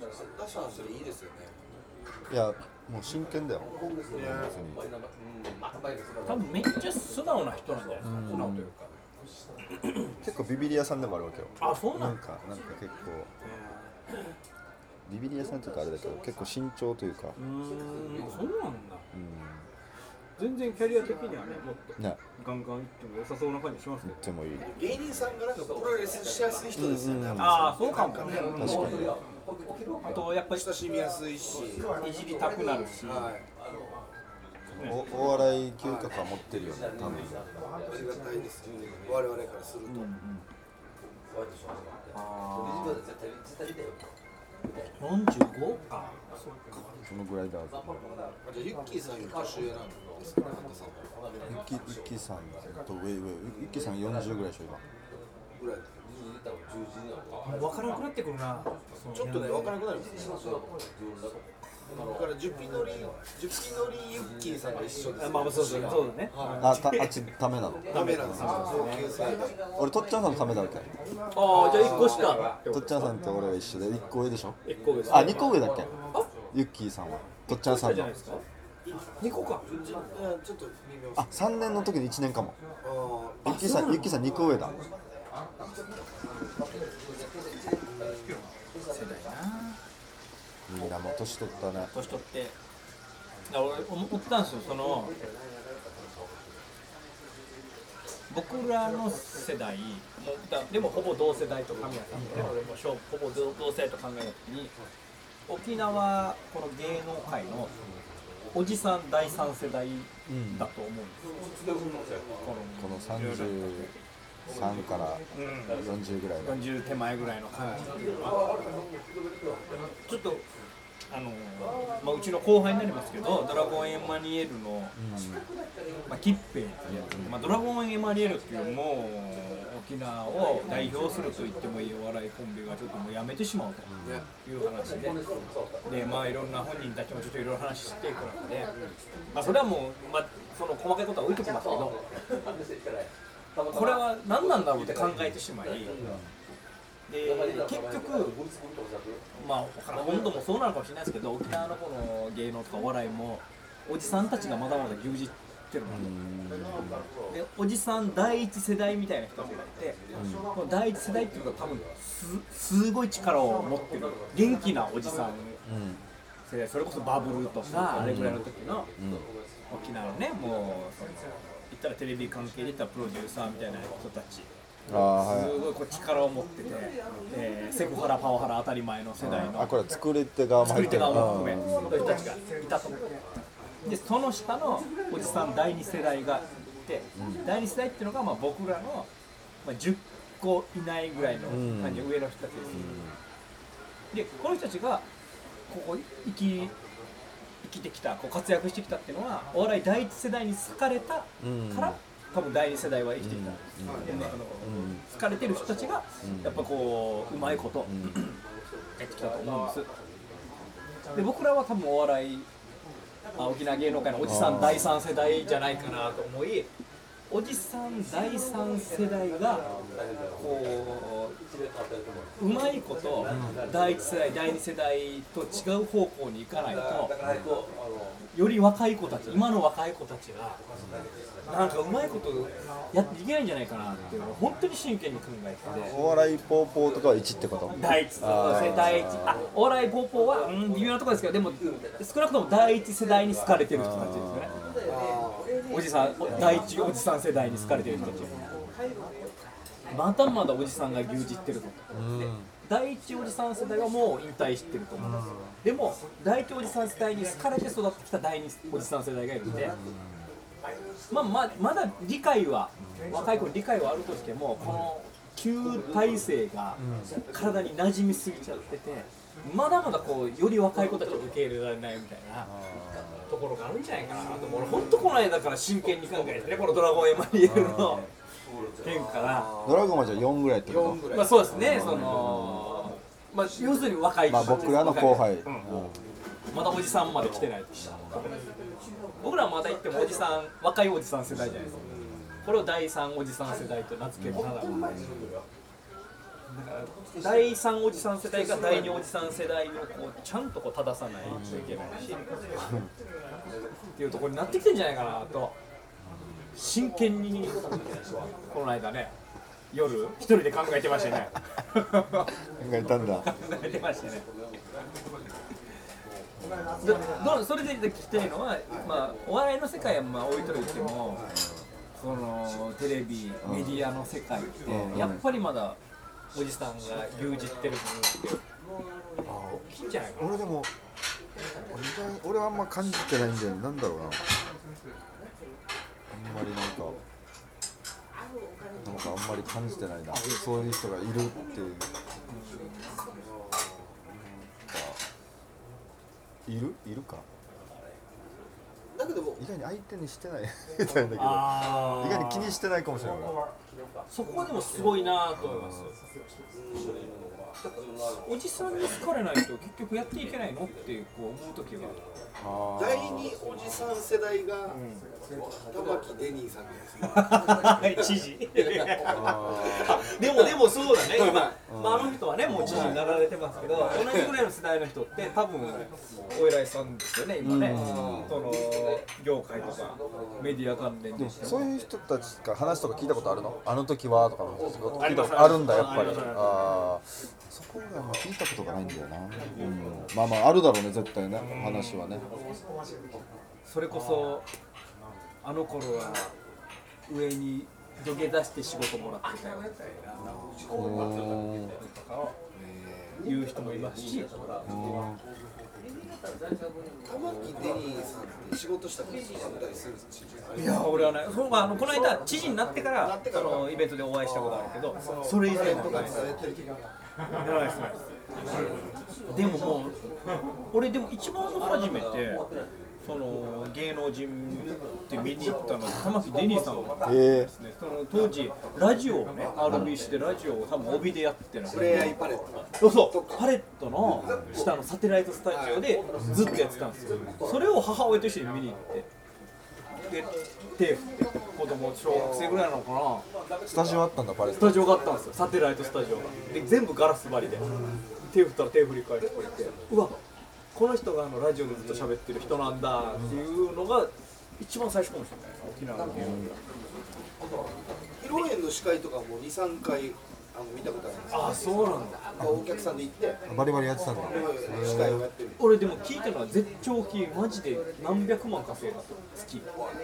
ダッシュのそれいいですよね。いやもう真剣だよ。別に多分めっちゃ素直な人なんじゃないですか素直というか結構ビビリ屋さんでもあるわけよあそうななんんかなんか結構ビビリ屋さんとかあれだけど結構慎重というかうーんそうなんだうん全然キャリア的にはねもっとねガンガンいっても良さそうな感じしますけどとてもいい芸人さんがなんかプロレスしやすい人ですよね、ああそうかもね確かにあとやっぱり親しみやすいし、いじりたくなるし。はい、おお笑い嗅覚は持ってるよね多分。ありがたいですよね。我々からすると、あー。45かそのぐらいだあじゃあユッキーさんより年上なんですか？神田さんゆきゆきさんと上上ゆきさん40ぐらいでしょ今分からなくなってくるな。ちょっとね分からなくなるんですよだからジュピノリジュピノリユッキーさんが一緒ですあまあそうそう。そうだね。あたあっちダメなの？ダメなんですよ。同級生で俺とっちゃんさんのためだわけ。ああじゃあ1個下。とっちゃんさんと俺は一緒で1個上でしょ？1個です。あ二2個上だっけ？ゆっきーさんは。とっちゃんさんの。じゃないですか？2個か。あ3年の時に1年かも。あゆっきーさんゆっきーさん2個上だみん。なもう年取ったね。年取ってだ俺思ったんですよ。その僕らの世代もうだでもほぼ同世代と神谷さんで、俺も小ほぼ同同世代と考えた時に沖縄この芸能界のおじさん第三世代だと思うんですよ、ここの33から40ぐらいの。40手前ぐらいの感いちょっとあのまあ、うちの後輩になりますけどドラゴンエマニュエルの、まあ、キッペイっていうやつで、まあ、ドラゴンエマニュエルっていうもう沖縄を代表すると言ってもいいお笑いコンビがちょっともうやめてしまうという話で。でまあいろんな本人たちもちょっといろいろ話していく中で、まあ、それはもう、まあ、その細かいことは置いときますけどこれは何なんだろうって考えてしまい。で結局、まあ、わからん。本土もそうなのかもしれないですけど、沖縄のこの芸能とかお笑いも、おじさんたちがまだまだ牛耳ってるので、おじさん第一世代みたいな人たちがいて、この第一世代っていうのは、多分すすごい力を持ってる、元気なおじさん。世代、それこそバブルとか、あれぐらいの時の沖縄のね、もう、ったらテレビ関係でたらプロデューサーみたいな人たち。すごいこう力を持ってて、えーセクハラ、パワハラ当たり前の。世代のあこれ作り手側も作り手入ってる。側も含め、そういう人たちがいたと。で、その下のおじさん第二世代がいて、第二世代っていうのがまあ僕らの、まあ、10個いないぐらいの感じ、上の人たちです。で、この人たちがここ生き生きてきた、こう活躍してきたっていうのは、お笑い第一世代に好かれたから、多分第二世代は生きてきた。でねあの好かれてる人たちが、やっぱこううまいこと、やってきたと思うんです。で僕らは多分お笑いあ沖縄芸能界のおじさん第三世代じゃないかなと思いおじさん第三世代がこううまいこと第一世代第二世代と違う方向に行かないとより若い子たち今の若い子たちがなんかうまいことやっていけないんじゃないかなっていうのを本当に真剣に考えてて。お笑いポーポーとかは1ってこと？第一あー。第一あお笑いポーポーは、うん、微妙なところですけどでも少なくとも第一世代に好かれてる人たちですよねおじさんお第一おじさん世代に好かれてる人たち。まだまだおじさんが牛耳ってると。で第一おじさん世代はもう引退してると思う。んですよでも第一おじさん世代に好かれて育ってきた第二おじさん世代がいるんで。まあ、ままだ理解は若い子に理解はあるとしてもこの旧体制が体に馴染みすぎちゃっててまだまだこうより若い子たちを受け入れられないみたいなところがあるんじゃないかなと。俺本当この間から真剣に考えてねこの「ドラゴンエマニュエル」の変化が。ドラゴンはじゃあ4ぐらいってこ4ぐらい。まあそうですねそのまあ要するに若いとまあ僕らの後輩。うん。まだおじさんまで来てない僕らはまだ言ってもおじさん若いおじさん世代じゃないですか。これを第三おじさん世代と名付けるならば第3おじさん世代が第2おじさん世代をこうちゃんとこう正さないといけないし、っていうところになってきてんじゃないかなと。真剣にこの間ね夜一人で考えてましたね。考えたんだ。考えてましたね。どどそれで聞きたいのは、まあ、お笑いの世界はまあ置いといても、そのテレビ、メディアの世界って、やっぱりまだおじさんが牛耳ってる部分って。大きいんじゃないかな。俺でも俺はあんま感じてないんだよねなんだろうな。あんまりなんかなんかあんまり感じてないな。そういう人がいるっていう。いる？いるか？だけども意外に相手にしてないみたいだけど。あ意外に気にしてないかもしれないそこはでもすごいなと思います。おじさんに好かれないと結局やっていけないのってこう思う時があ第二おじさん世代が玉木デニーさんです知事でもでもそうだね今、まあ、あの人はねもう知事になられてますけど同じぐらいの世代の人って多分お偉いさんですよね今ね。その業界とかメディア関連でそういう人たちから話とか聞いたことあるの？あの時はとか聞いたことあるんだやっぱり。あそこがまあ聞いたことがないんだよな、うん、まあまああるだろうね絶対ね話はね。それこそあの頃は上に土下座して仕事もらってたよいなうんとかを言う人もいますしデニーさんって仕事したことあったりするいや俺はねそうまああのこの間知事になってからそのイベントでお会いしたことあるけどそれ以前とかねされてるでももう俺でも一番初めてその芸能人って見に行ったのは玉木デニーさんええですねその当時ラジオをね RBC でラジオを多分帯でやってるの。プレイアイパレットそうそうパレットの下のサテライトスタジオでずっとやってたんですよそれを母親と一緒に見に行ってで手振って子供小学生ぐらいなのかなスタジオあったんだパレススタジオがあったんですよ。サテライトスタジオがで全部ガラス張りで手振ったら手振り返してくれて。うわこの人があのラジオでずっと喋ってる人なんだっていうのが一番最初かもしれない沖縄の。披露宴の司会とかも23回あの見たことあるんです。ああそうなんだ。お客さんで行ってバリバリやってたんだ。司会をやってる。俺でも聞いたのは絶頂期マジで何百万稼いだと月。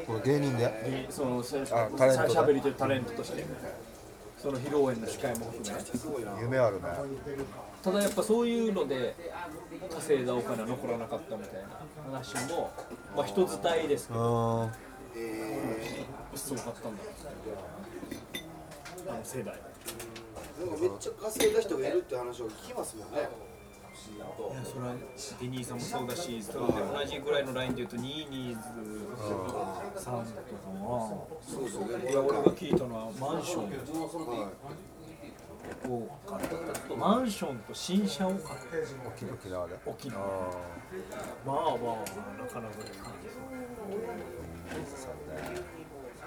これ芸人で？にそのしあタレントで？しゃべりとタレントとしてその披露宴の司会も含め。すごいな夢あるねただやっぱそういうので稼いだお金は残らなかったみたいな話もまあ人伝いですけうどすごかったんだあの世代。ー、なんかめっちゃ稼いだ人がいるって話を聞きますもんね。いやそれはデニーさんもそうだしそれで同じぐらいのラインで言うとニーニーズさんとかは。そうそうね。いや俺が聞いたのはマンション。はを買ったマンションと新車を買った沖縄で。沖縄。あまあまあまあなかなかあさんね。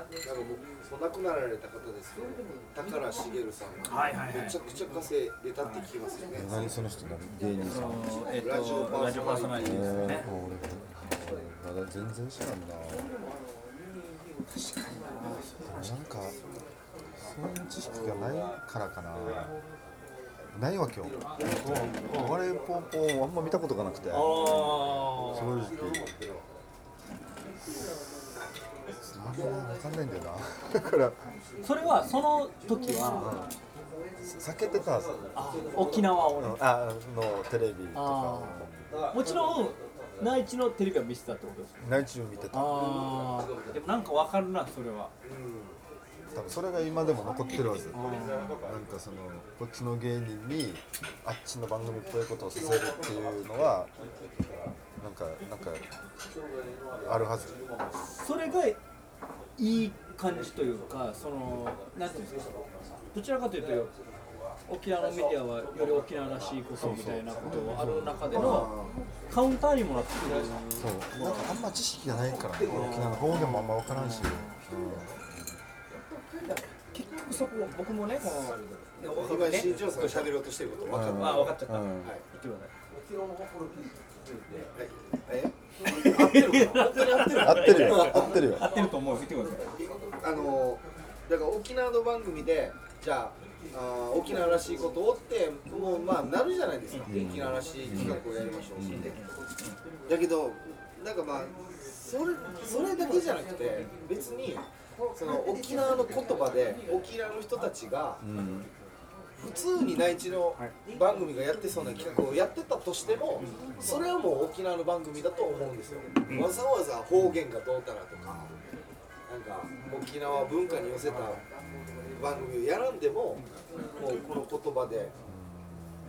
いなんかもうお亡くなられた方ですけど高良茂さんがはいはいはい。めちゃくちゃ稼いでたって聞きますよね。何その人何芸人さんえっとラジオパーソナリティですよね。えー俺まだ全然知らんな。なんかそういう知識がないからかな。ないわけよ。お笑いポンポンあんま見たことがなくて。あ正あ直分かんないんだよな。だから。それはその時は。避けてたあ沖縄をね。あのテレビとあかあもちろん内地のテレビは見せたってことですか？内地を見てた。でもなんかわかるなそれは多分それが今でも残ってるはず。あなんかそのこっちの芸人にあっちの番組っぽいことをさせるっていうのはなんかなんかあるはず。ーそれがいい感じというかそのなんていうんですかどちらかというと沖縄のメディアはより沖縄らしいことみたいなことがある中でのカウンターにもなってくる。そう。なんかあんま知識がないからね沖縄の方言もあんま分からんし、結局そこ僕もねこの今新庄さんが喋ろうとしてること分かった、あ分かっちゃった、うん言ってくださいえ？合ってるかな本当に合ってる。合ってる。よ合ってるよ。合ってると思う言ってください。あのだから沖縄の番組でじゃああー沖縄らしいことをってもうまあなるじゃないですか、沖縄らしい企画をやりましょうって、だけどなんかまあそれそれだけじゃなくて別にその沖縄の言葉で沖縄の人たちがうん普通に内地の番組がやってそうな企画をやってたとしてもそれはもう沖縄の番組だと思うんですよ、わざわざ方言がどうたらとかなんか沖縄文化に寄せた番組をやらんでももうこの言葉で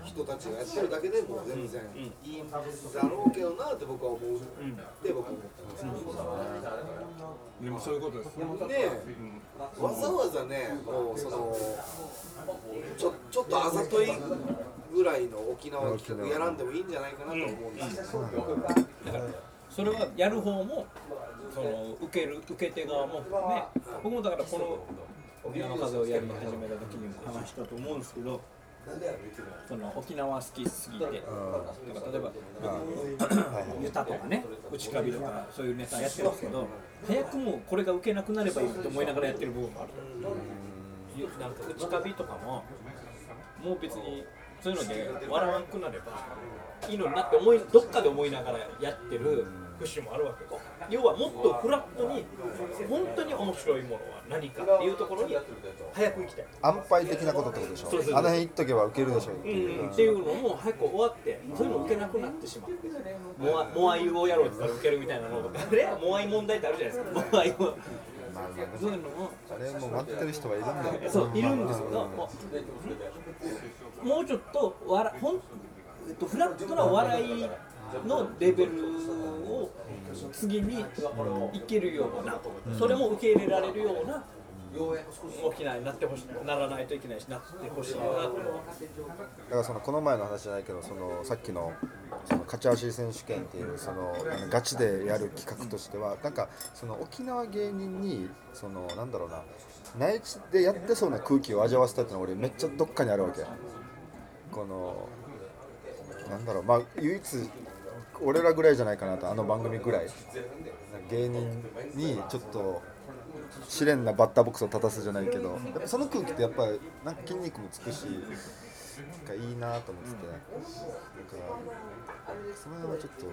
人たちがやってるだけでもう全然いいん。だろうけどなって僕は思うって僕は思ってます、でもそういうことですねねえわざわざねもうそのちょちょっとあざといぐらいの沖縄企画やらん。でもいいん。じゃないかなと思うん。ですよ、だからそれはやる方もその受ける受け手側もね僕もだからこの沖縄の風をやり始めた時にも話したと思うん。ですけどその沖縄好きすぎて。だから例えばユタとかね内カビとかそういうネタやってますけど早くもうこれが受けなくなればいいと思いながらやってる部分もあるなんか内カビとかももう別にそういうので笑わなくなればいいのになって思いどっかで思いながらやってる節もあるわけよ要はもっとフラットに本当に面白いものは何かっていうところに早く行きたい、安牌的なことってことでしょそうそうあの辺行っとけば受けるでしょっていう、うん、っていうのも早く終わってそういうの受けなくなってしまってモアモアイをやろうって言ったら受けるみたいなのとかね。モアイ問題ってあるじゃないですか。モアイを。そういうのもあれも待ってる人はいるんだよそういるんですけどもうもうちょっと笑ほん、えっと、フラットな笑いのレベルを次にいけるようなそれも受け入れられるような沖縄になってほしいならないといけないしなってほしいなとだからそのこの前の話じゃないけどそのさっきのその勝ち足選手権っていうそのガチでやる企画としてはなんかその沖縄芸人にそのなんだろうな内地でやってそうな空気を味わわせたっていうのは俺めっちゃどっかにあるわけこのなんだろうまあ唯一俺らぐらいじゃないかなとあの番組ぐらい。芸人にちょっと試練なバッターボックスを立たすじゃないけどやっぱその空気ってやっぱりなんか筋肉もつくしなんかいいなと思ってて。だからその辺はちょっと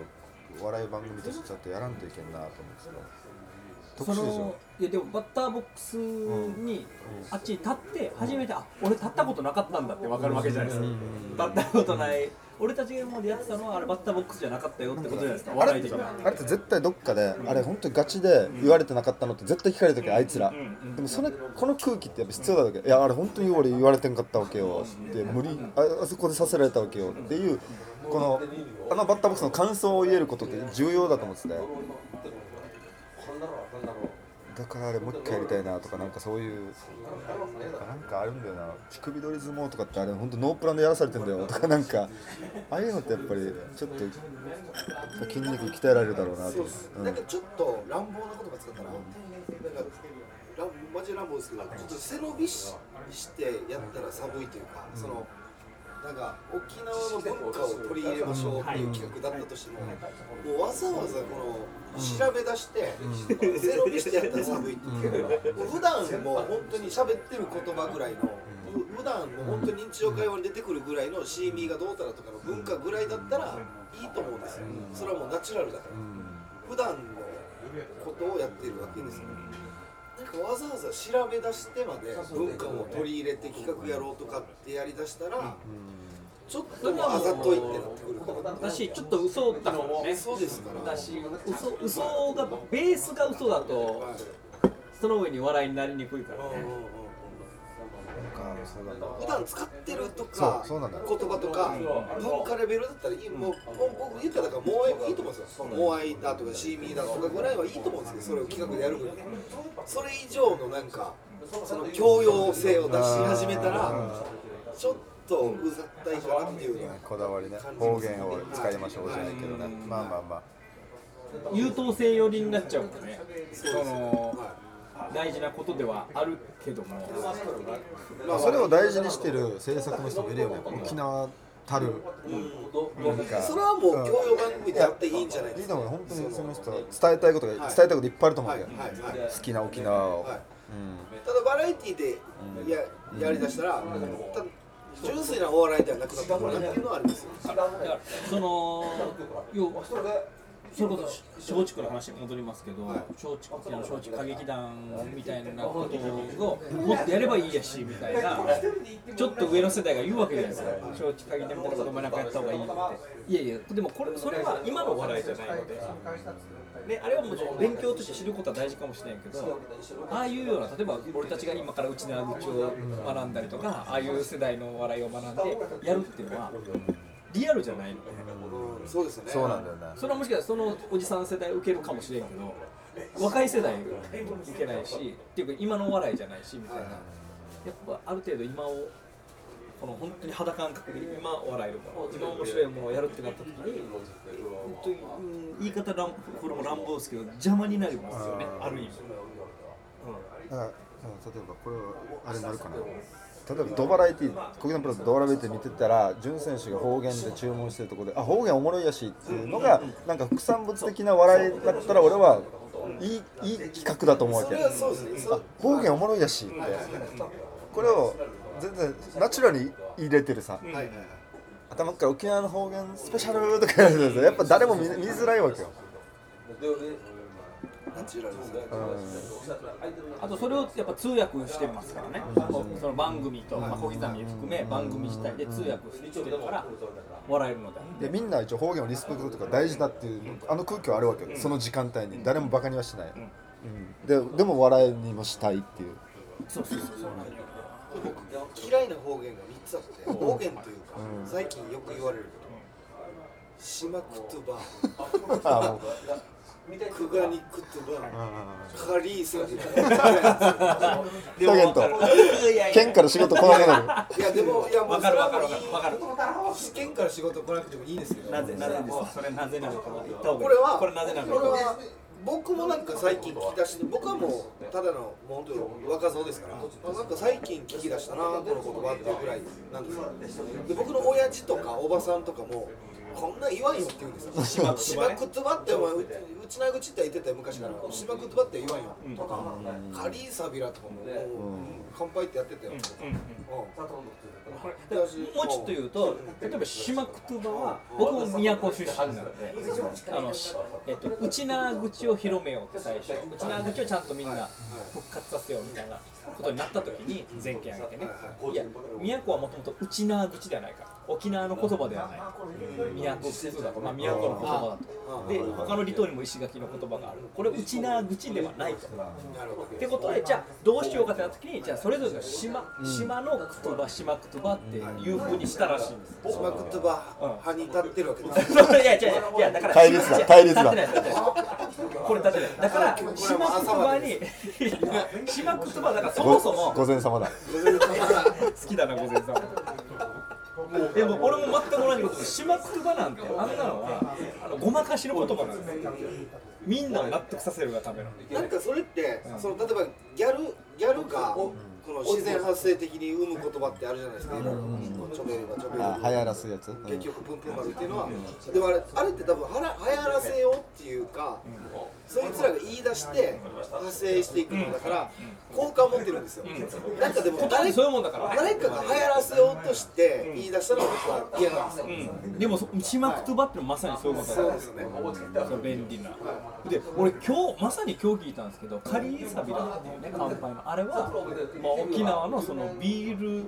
お笑い番組としてちゃんとやらんといけんなと思うんですけど特そ殊でしょ。のいやでもバッターボックスにあっちに立って初めてあ俺立ったことなかったんだって分かるわけじゃないですか。立ったことない俺たちが今までやってたのはあれバッターボックスじゃなかったよってことじゃないですか。あれって笑い的にあれって絶対どっかであれ本当にガチで言われてなかったのって絶対聞かれる時あいつら。でもそれこの空気ってやっぱ必要だわけ。いやあれ本当に俺言われてんかったわけよって無理。ああそこでさせられたわけよっていうこのあのバッターボックスの感想を言えることって重要だと思っててだからあれもう一回やりたいなとかなんかそういうなんかあるんだよな。乳首取り相撲とかってあれ本当ノープランでやらされてんだよ。とかなんかああいうのってやっぱりちょっと筋肉鍛えられるだろうなと。なんかちょっと乱暴な言葉使ったら、なんか乱マジ乱暴ですけど、ちょっと背伸びししてやったら寒いというか、そのなんか沖縄の文化を取り入れましょうっていう企画だったとしても、もうわざわざこの調べ出して、背伸びしてやったら寒いっていう、もう普段もう本当に喋ってる言葉ぐらいの。ふ普段もう本当に日常会話に出てくるぐらいのシーミーがどうたらとかの文化ぐらいだったらいいと思うんですよ、それはもうナチュラルだから、普段のことをやってるわけですよ、なんかわざわざ調べ出してまで文化を取り入れて企画やろうとかってやりだしたら、ちょっとあざといってなってくるから。だしちょっと嘘だからね。そうですから。だし嘘嘘がベースが嘘だとその上に笑いになりにくいからねそうなんだ。普段使ってるとかそうそうなんだ。言葉とか文化レベルだったらいい。もうもう僕言ったらだからモアイもいいと思うんですよ。モアイだとかシーミーだとかぐらいはいいと思うんですけどそれを企画でやる分にそれ以上のなんかその教養性を出し始めたらちょっとうざったいかなっていうのはこだわりね。方言を使いましょうじゃないけどね。まあまあまあ。優等生寄りになっちゃうからね。その大事なことではあるけども、まあそれを大事にしてる制作の人もいるよね。沖縄たる。なんか。それはもう教養番組でやっていいんじゃないですか。いいと思う本当にその人は伝えたいことが伝えたいこといっぱいあると思うはい。けど、はい。はい。好きな沖縄を、はいうん。ただバラエティでややりだしたら、純粋なお笑いではなくなってくるなっていうのはありますよそのそれこそ松竹の話に戻りますけど、松竹沖縄の松竹歌劇団みたいなことをもっとやればいいやしみたいなちょっと上の世代が言うわけじゃないですか。松竹歌劇団みたいなことお前なんかやった方がいいよって。い。やいやでもこれそれは今のお笑いじゃないので。ね、あれはもちろん勉強として知ることは大事かもしれないけどああいうような例えば俺たちが今からうちな口を学んだりとかああいう世代のお笑いを学んでやるっていうのはリアルじゃないのでうんそうですよね。そうなんだよね。それはもしかしたらそのおじさん世代受けるかもしれんけど若い世代受けないしっていうか今のお笑いじゃないしみたいな。やっぱある程度今をこの本当に肌感覚で今笑えるもの今面白いものをやるってなった時に本当に、うん、言い方乱これも乱暴ですけど邪魔になりますよね。ある意味、だから、うん例えばこれはあれになるかな例えばドバラエティ国内プロレスドバラエティー見てたら潤選手が方言で注文してるところであ方言おもろいやしっていうのがなんか副産物的な笑いだったら俺はいいいい企画だと思うわけ。あ方言おもろいやしって。これを全然ナチュラルに入れてるさ。頭から沖縄の方言スペシャルとかやるやっぱ誰も見見づらいわけよ、あとそれをやっぱ通訳してますからね、その番組と、まあ、小刻み含め番組自体で通訳してるから笑えるのででみんな一応方言をリスペクトとか大事だっていうあの空気はあるわけよ。その時間帯に。誰もバカにはしない、うん、ででも笑いにもしたいっていう。そうそうそうそう。僕嫌いな方言が3つあって方言というか、最近よく言われるしまくとばあもうくがにくとばあカリーサみたい。なで県から仕事来なくなる。いやでもいやもうわかるわかるそれはもういいわかる。県から仕事来なくてもいいですけどなぜなぜですそれなぜなのか言った方がいい。これはこれなぜなのか。僕もなんか最近聞き出して僕はもうただのもう本当に若造ですからあなんか最近聞き出したなこの言葉っていうぐらいなんですよ。で僕の親父とかおばさんとかもこんなん言わんよって言うんですよ。しましまくとばってお前ううちな口って言ってたよ昔から。しまくとばって言わんよ。とかカリーサビラとかももう乾杯ってやってたよ。もうちょっと言うと例えば島クトゥバは僕も宮古出身なのであの、しえっと、内縄口を広めようって最初。内縄口をちゃんとみんな復活させようみたいなことになった時に全県挙げてね。い。や宮古はもともと内縄口ではないから沖縄の言葉ではない。宮古口だと、まあ、宮古の言葉だと。で他の離島にも石垣の言葉がある。これ内縄口ではないと。なるほど。ってことでじゃあどうしようかってなった時にじゃあそれぞれの島、島の言葉島言葉っていうふうにしたらしいんです。しまくとば歯に立ってるわけです いやいやいやいやだから対立だ。対立だ。これ立ってだから島言葉に 島言葉だからそもそもご前様だ。好きだな、午前さん。でも俺も全く同じことで、島言葉なんて、あんなのはあのごまかしの言葉なんですよ。みんなを納得させるがための。なんかそれって、その例えばギャルギャルがこの自然発生的に生む言葉ってあるじゃないですか。いろいろちょべりばちょべりあ流行らすやつ、うん。結局プンプン丸っていうのは、でもあれあれって多分はら流行らせようっていうか、そいつらが言い出して派生していくんだから、好感を持ってるんですよ。なんかでも誰そういうもんだから。誰かが流行らせようとして言い出したのが僕は嫌なんですよ。うん。でもそ島言葉ってのはまさにそういうことそうですね。そう便利な。で、俺今日まさに今日聞いたんですけど、カリーサビラっていうね乾杯の。あれは、まあ、沖縄のそのビール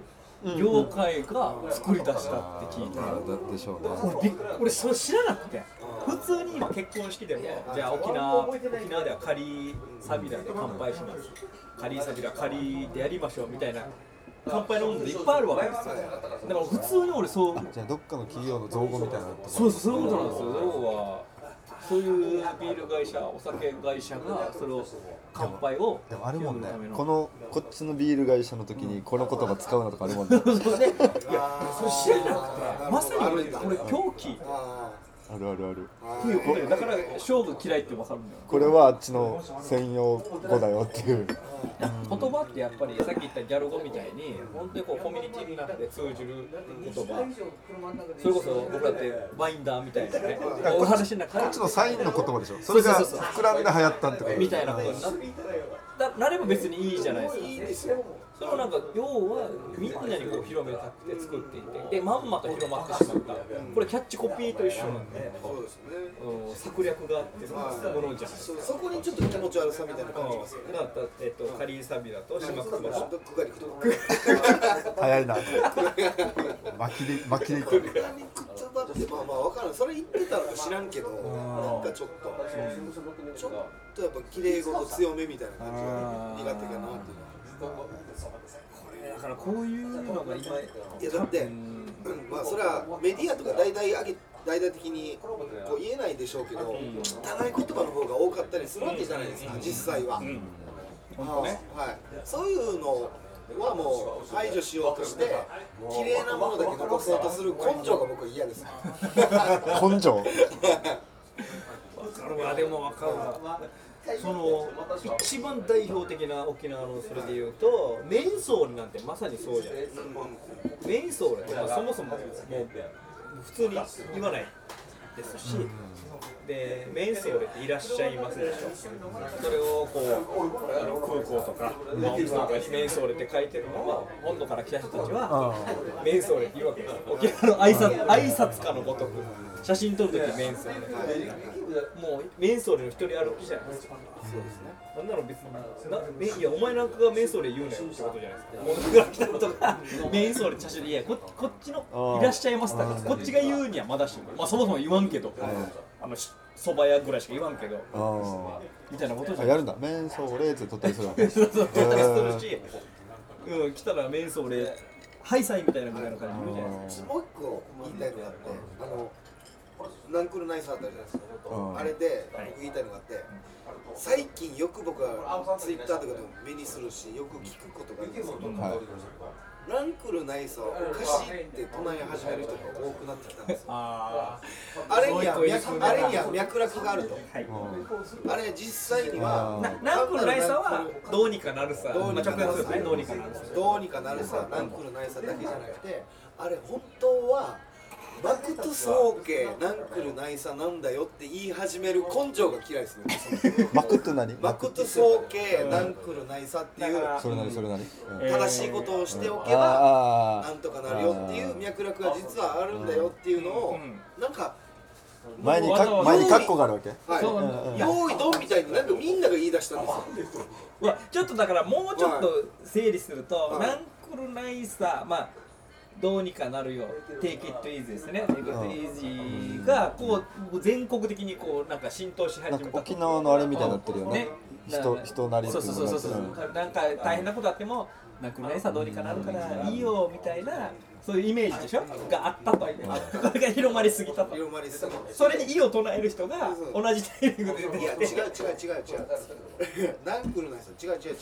業界が作り出したって聞いて。でしょうね。俺俺それ知らなくて。普通に今結婚式でもじゃあ沖縄沖縄ではカリーサビラで乾杯します。カリーサビラカリーでやりましょうみたいな乾杯の温度でいっぱいあるわけですよ。だから普通に俺そうじゃあどっかの企業の造語みたいなそうそうそういうことなんですよ。要はそういうビール会社お酒会社がそれを乾杯をでもあるもんね。呼ぶための。このこっちのビール会社の時にこの言葉使うのとかあるもんね。そうね。いやそれ知らなくてまさに俺俺今日聞いてああるある。あるだから勝負嫌いって分かるんだよ。これはあっちの専用語だよっていう。言葉ってやっぱりさっき言ったギャル語みたいに本当にこうコミュニティになって通じる言葉。それこそ僕だってバインダーみたいなね。お話の中こっちのサインの言葉でしょ。それが膨らんで流行ったってこと。みたいなことになだなれば別にいいじゃないですか。それをなんか要はみんなにこう広めたくて作っていて。でまんまと広まってしまった。これキャッチコピーと一緒なんで、そうですね。うん、策略があってのものじゃないですか。そこにちょっと気持ち悪さみたいな感じますよね。だからえっとカリーサビだと島久保ちょっとクガリクとか早いな巻きで巻きでいくってまあまあ分からん。それ言ってたのか知らんけどなんかちょっとちょっとやっぱ綺麗事強めみたいな感じが苦手かなっていうのは。だからこういうのが今いやだって、うんまあそれはメディアとか大々上げ大々的にこう言えないでしょうけど、汚い言葉の方が多かったりするわけじゃないですか、実際は。本当ねはい、そういうのはもう排除しようとして綺麗なものだけ残そうとする根性が僕は嫌です。根性？わかるわ。でもわかるわ。その一番代表的な沖縄のそれで言うとメインソールなんてまさにそうじゃない。ですかメインソールってまあそもそももう普通に言わないですし、でメインソールっていらっしゃいますでしょ？それをこうあの空港とか本部とかにメインソールって書いてるのは本土から来た人たちはメインソールって言うわけですよ。沖縄の挨拶挨拶かのごとく写真撮るときメインソールもうメインソールの一人歩きじゃないですか。そうですね。そんなの別にいやお前なんかがメインソールで言うなよってことじゃないですか。もう僕が来たことがメインソールで写真でいやここっちのいらっしゃいますだからこっちが言うにはまだしもまあそもそも言わんけどあのし蕎麦屋ぐらいしか言わんけどあみたいなことじゃあないやるんだ。メンソーレーツ取ったりするわけ。そうそう撮ったりするし、うん、来たらメインソールでハイサイみたいなぐらいの感じで言うじゃないですか。もう一個言いたいのがあって、あのナンクルナイスあったじゃないですか、うん。あれで僕言いたいのがあって、最近よく僕はツイッターとかでも目にするし、よく聞くことがあるんですけど、はいナンクルナイスはおかしいって唱え始める人が多くなってきたんですよ。ああれに脈あれには脈絡があると。あはい。あれ実際にはなナンクルナイサはどうにかなるさ、どうにかなるさどうにかなるさ。どうにかなるさ、ナンクルナイサだけじゃなくて、あれ本当はバクト総計ナンクルナイサなんだよって言い始める根性が嫌いですね。マクって何？バクト総計ナンクルナイサっていうそれ何それ何、うん。え正しいことをしておけばなんとかなるよっていう脈絡が実はあるんだよっていうのをなんか前にか前にカッコがあるわけ？はい。用意ドンみたいになんかみんなが言い出したんですよ。ちょっとだからもうちょっと整理すると、はい。ナンクルナイサまあどうにかなるよ Take it easy ですね。Take it easy がこう全国的にこうなんか浸透し始めた沖縄のあれみたいになってるよね。ね。人人なりそいうそうそうそう。そうなんか大変なことあってもナンクルナイサどうにかなるからいいよみたいなそういうイメージでしょ？があったと。これが広まりすぎたと。広まりすぎてそれに異を唱える人が同じタイミングで出ていや違うきて違う違う。違うナンクルナイサ違う違う違う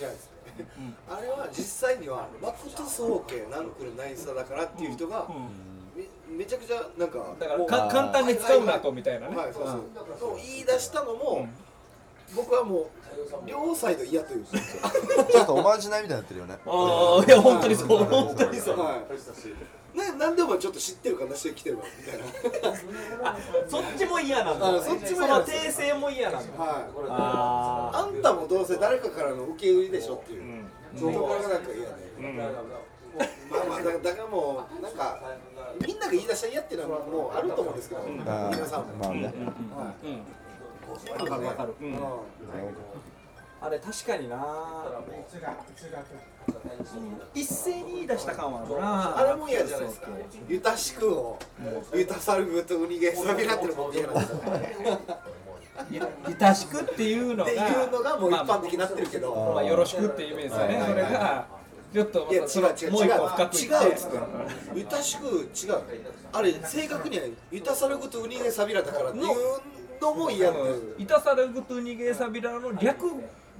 あれは実際にはマクト総計ナンクルナイサだからっていう人がめめちゃくちゃなんかだからか簡単に使うなとみたいなね。はいそうそう。そう言い出したのも僕はもう両サイド嫌という。ちょっとおまじないみたいになってるよね。ああいや本当にそう本当にそう。はいななんでお前ちょっと知ってるかなしてきてるわみたいな。あそっちも嫌なんだ。あそっちも嫌その訂正も嫌なんだ。はい。ああんたもどうせ誰かからの受け売りでしょっていう、ん。そころがなんか嫌で、まあまあだだからもうなんかみんなが言い出した嫌っていうのはもうあると思うんですけど、あ皆さんも、ーまあね、うん。はいわかるわかる、うん。うんあれ確かにな。一斉に言い出した感はあるな。あれも嫌じゃないですか。ユタシクを、ユタサルグとウニゲーサビラってのも嫌なんですよ。ゆゆたしくっていうのがっていうのがもう一般的になってるけまあど、まあ。よろしくっていうイメージですよね、それがちょっともう一個深くいって。違うっつってユタシク違う。あれ正確にはユタサルグとウニゲーサビラだからっていうのも嫌っていう。イタサルグトゥニゲーサビラの略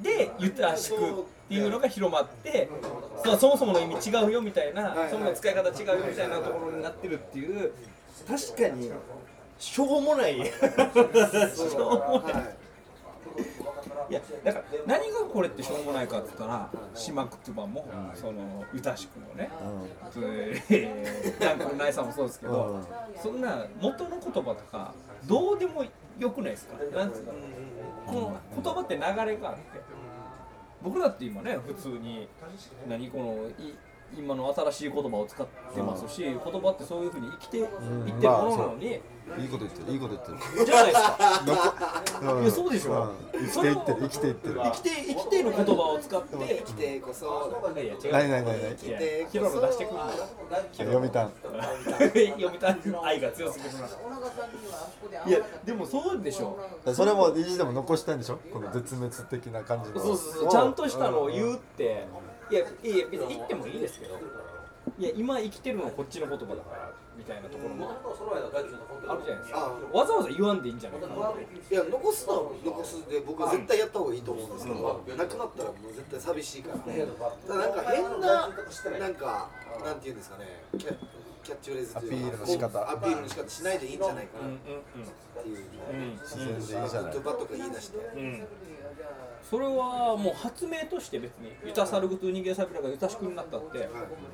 でユタシクっていうのが広まってそそもそもの意味違うよみたいな、そもそも使い方違うよみたいなところになってるっていう。確かにしょうもない。しょうもない。い。やだから何がこれってしょうもないかって言ったら島くつばも、そのゆたしくもね、えー、ジャンクルナイさんもそうですけど、そんな元の言葉とかどうでもよくないですか？なんつうのこの言葉って流れがあって僕だって今ね普通に何このい今の新しい言葉を使ってますし、言葉ってそういうふうに生きていってるものなのに、いいこと言ってるいいこと言ってる。じゃないですか。うん。いやそうでしょ。うん。生きていってる生きていってる。生きて生きてる言葉を使って。生きてこそ。ないないないない。いやヒロロ出してくるんだよ読みたん読みたい愛が強すぎるないやでもそうでしょ。それも意地でも残したいんでしょ？この絶滅的な感じの。そうそうそう。ちゃんとしたのを言うっていやいや別に言ってもいいですけど。いや今生きてるのはこっちの言葉だからみたいなところもあるじゃないですか。わざわざ言わんでいいんじゃないかないや残すのは残すで僕は絶対やった方がいいと思うんですけど、なくなったらもう絶対寂しいから、ただなんか変ななんかなんていうんですかねキャキャッチフレーズというかアピールの仕方。アピールの仕方しないでいいんじゃないかなっう。んうんていううん自然でいいじゃない。言葉とか言い出して、うんそれはもう発明として別にユタサルグトゥ人間サビラがユタシクになったって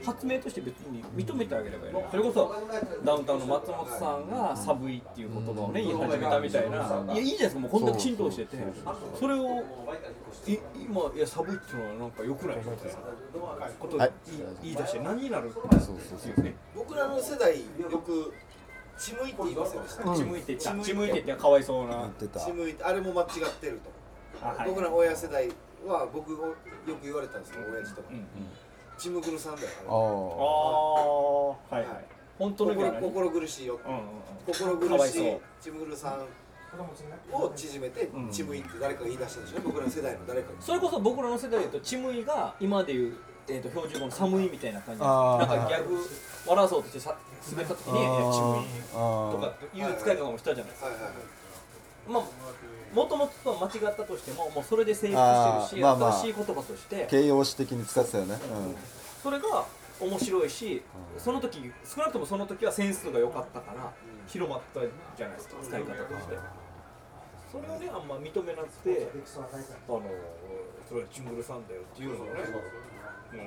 発明として別に認めてあげればいいの。それこそダウンタウンの松本さんが寒いっていう言葉をね言い始めたみたいな。いやいいじゃないですかもうこんだけ浸透してて。それをい今いや寒いっていうのはなんか良くないみたいなことをはい言い出して何になるって。いうね僕らの世代よく血向いて言いますよね、うん。血向いてった。血向いて。ってかわいそうな。言ってた血向いてあれも間違ってると、あはい。僕らの親世代は僕よく言われたんですけど親父とか。うんうん血むぐるさんだよ。あああはいはい。本当の心苦しいよ。うんうんうん。心苦しいちむぐるさんを縮めてうん。ちむいって誰かが言い出したでしょ？僕らの世代の誰かが。それこそ僕らの世代で言うとチムイが今でいう、えー、と標準語の寒いみたいな感じ。なんかギャグ笑わそうとしてさ滑った時に「いやチムイ」あとかいう使い方もしたじゃないですか。はいはいはいまあもともと間違ったとしてももうそれで成立してるし、まあまあ新しい言葉として。形容詞的に使ってたよね、それが面白いしその時少なくともその時はセンスが良かったから広まったじゃないですか使い方としてそれをねあんま認めなくてあのそれはチングルさんだよっていうのがね、うん、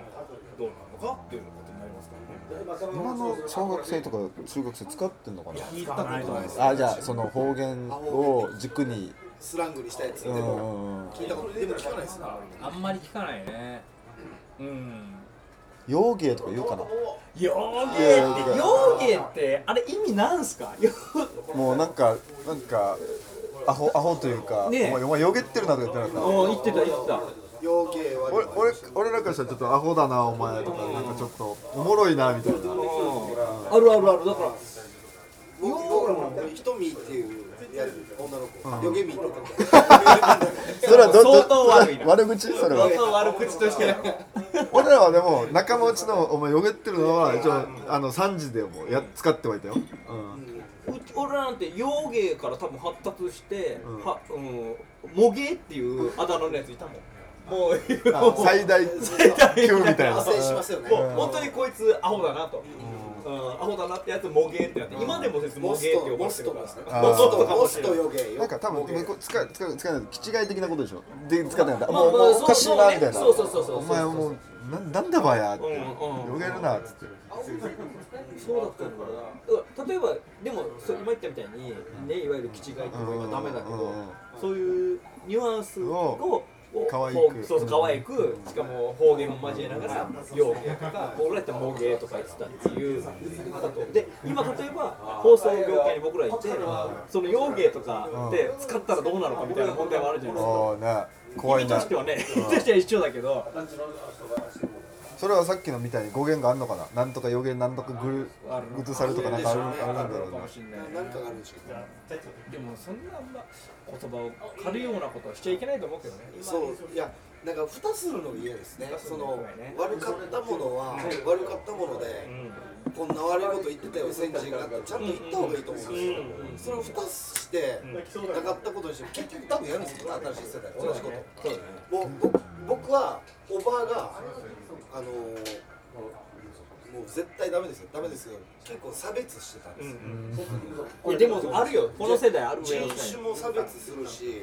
どうなのかっていうことになりますからね。うん、今の小学生とか中学生使ってんのかな？聞いたことないです。あじゃあその方言を軸に。スラングにしたやつでうんうんもうん。聞いたことでも聞かないですねあんまり聞かないね。うん。洋芸とか言うかな？洋芸って洋芸ってあれ意味なんすか？もうなんかなんかアホアホというか、ねえ。お前お前よげってるなとか言ってなかった？お言ってた言ってた。俺俺俺らからしたらちょっとアホだなお前とかなんかちょっとおもろいなみたいな。あるあるある。だから僕僕らもひとみっていうや女の子、うん。よげみ それはどど相当悪いな。悪口？それは。相当悪口として。俺らはでも仲間内のお前よげってるのは一応あの3時でもや使ってはいたよ、うん、俺らなんて洋芸から多分発達して、うん。はうん、モゲっていうあだ名のやついたもん。もうあ 最大級みたいな。発生しますよね。もう本当にこいつアホだなと、うん、アホだなってやつモゲってなって今でも説モモゲって呼ばれてるから。モストかもモスしれないトよ。げなんか多分モゲこう使い使い使いない気違い的なことでしょ？で使ってなかった、まあもうううおかしいなみたいな。そうそうそうそうお前もうななんだばやって、うんうんよげるな。っつってそうだったのかなだから例えばでもそう今言ったみたいにねいわゆる気違いっていうのがダメだけど、うんうんうん。そういうニュアンスを可愛く。こうそうそう可愛くしかも方言も交えながら洋芸とか俺らやったらモゲとか言ってたっていうことで今例えば放送業界に僕らいてその洋芸とかで使ったらどうなのかみたいな問題もあるじゃないですか。怖いな。意味としてはね意味としては一緒だけどそれはさっきのみたいに語源があるのかな？なんとか予言なんとかグルグッズされとかなんかあるあるんだろうかななんかがあるんでしょでもそんなあんま言葉を借るようなことはしちゃいけないと思うけどね。今そういやなんか蓋するの嫌ですね。その悪かったものは悪かったものでこんな悪いこと言ってたよ先人がってちゃんと言った方がいいと思うんですよ。それを蓋してなかったことにして結局多分やるんですよ新しい世代同じこと。僕はおばあがあのーもう絶対ダメですよ。ダメですよ。結構差別してたんです。よ、いやでもあるよ。この世代ある上人種も差別するし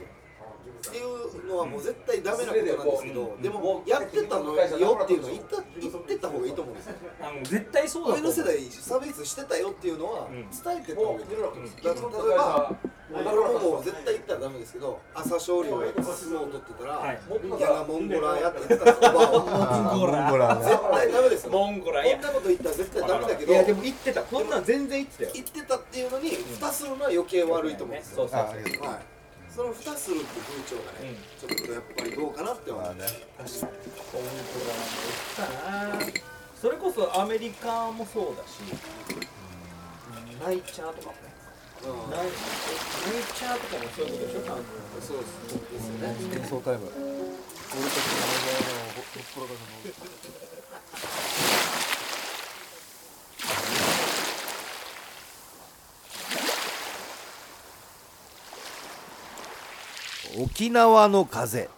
っていうのはもう絶対ダメなことなんですけどでもやってたのよっていうのは言った言ってった方がいいと思うんですよ。あの絶対そうだ上の世代差別してたよっていうのはん。伝えてた方がいい。と思うん。ですだから例えば俺ももう絶対言ったらダメですけど朝青龍が相撲を取ってたら、はい。ギャラモンゴラやって言ってたんですよおばあはモンゴラ絶対ダメですよモンゴラこんなこと言ったら絶対ダメだけどいやでも言ってたこんなん全然言ってたよ。言ってたっていうのに蓋するのは余計悪いと思うんですよ、そうそうあありがとう。はい。その蓋するって風潮がね、ちょっとやっぱりどうかなって思う、まあね。モンゴラも言ってたな。それこそアメリカもそうだしナイチャーとかもねうんナイチャーとかもそういうことでしょ。多分。そうですよね。演奏タイム俺たちのマネージャーのホップロダの沖縄の風。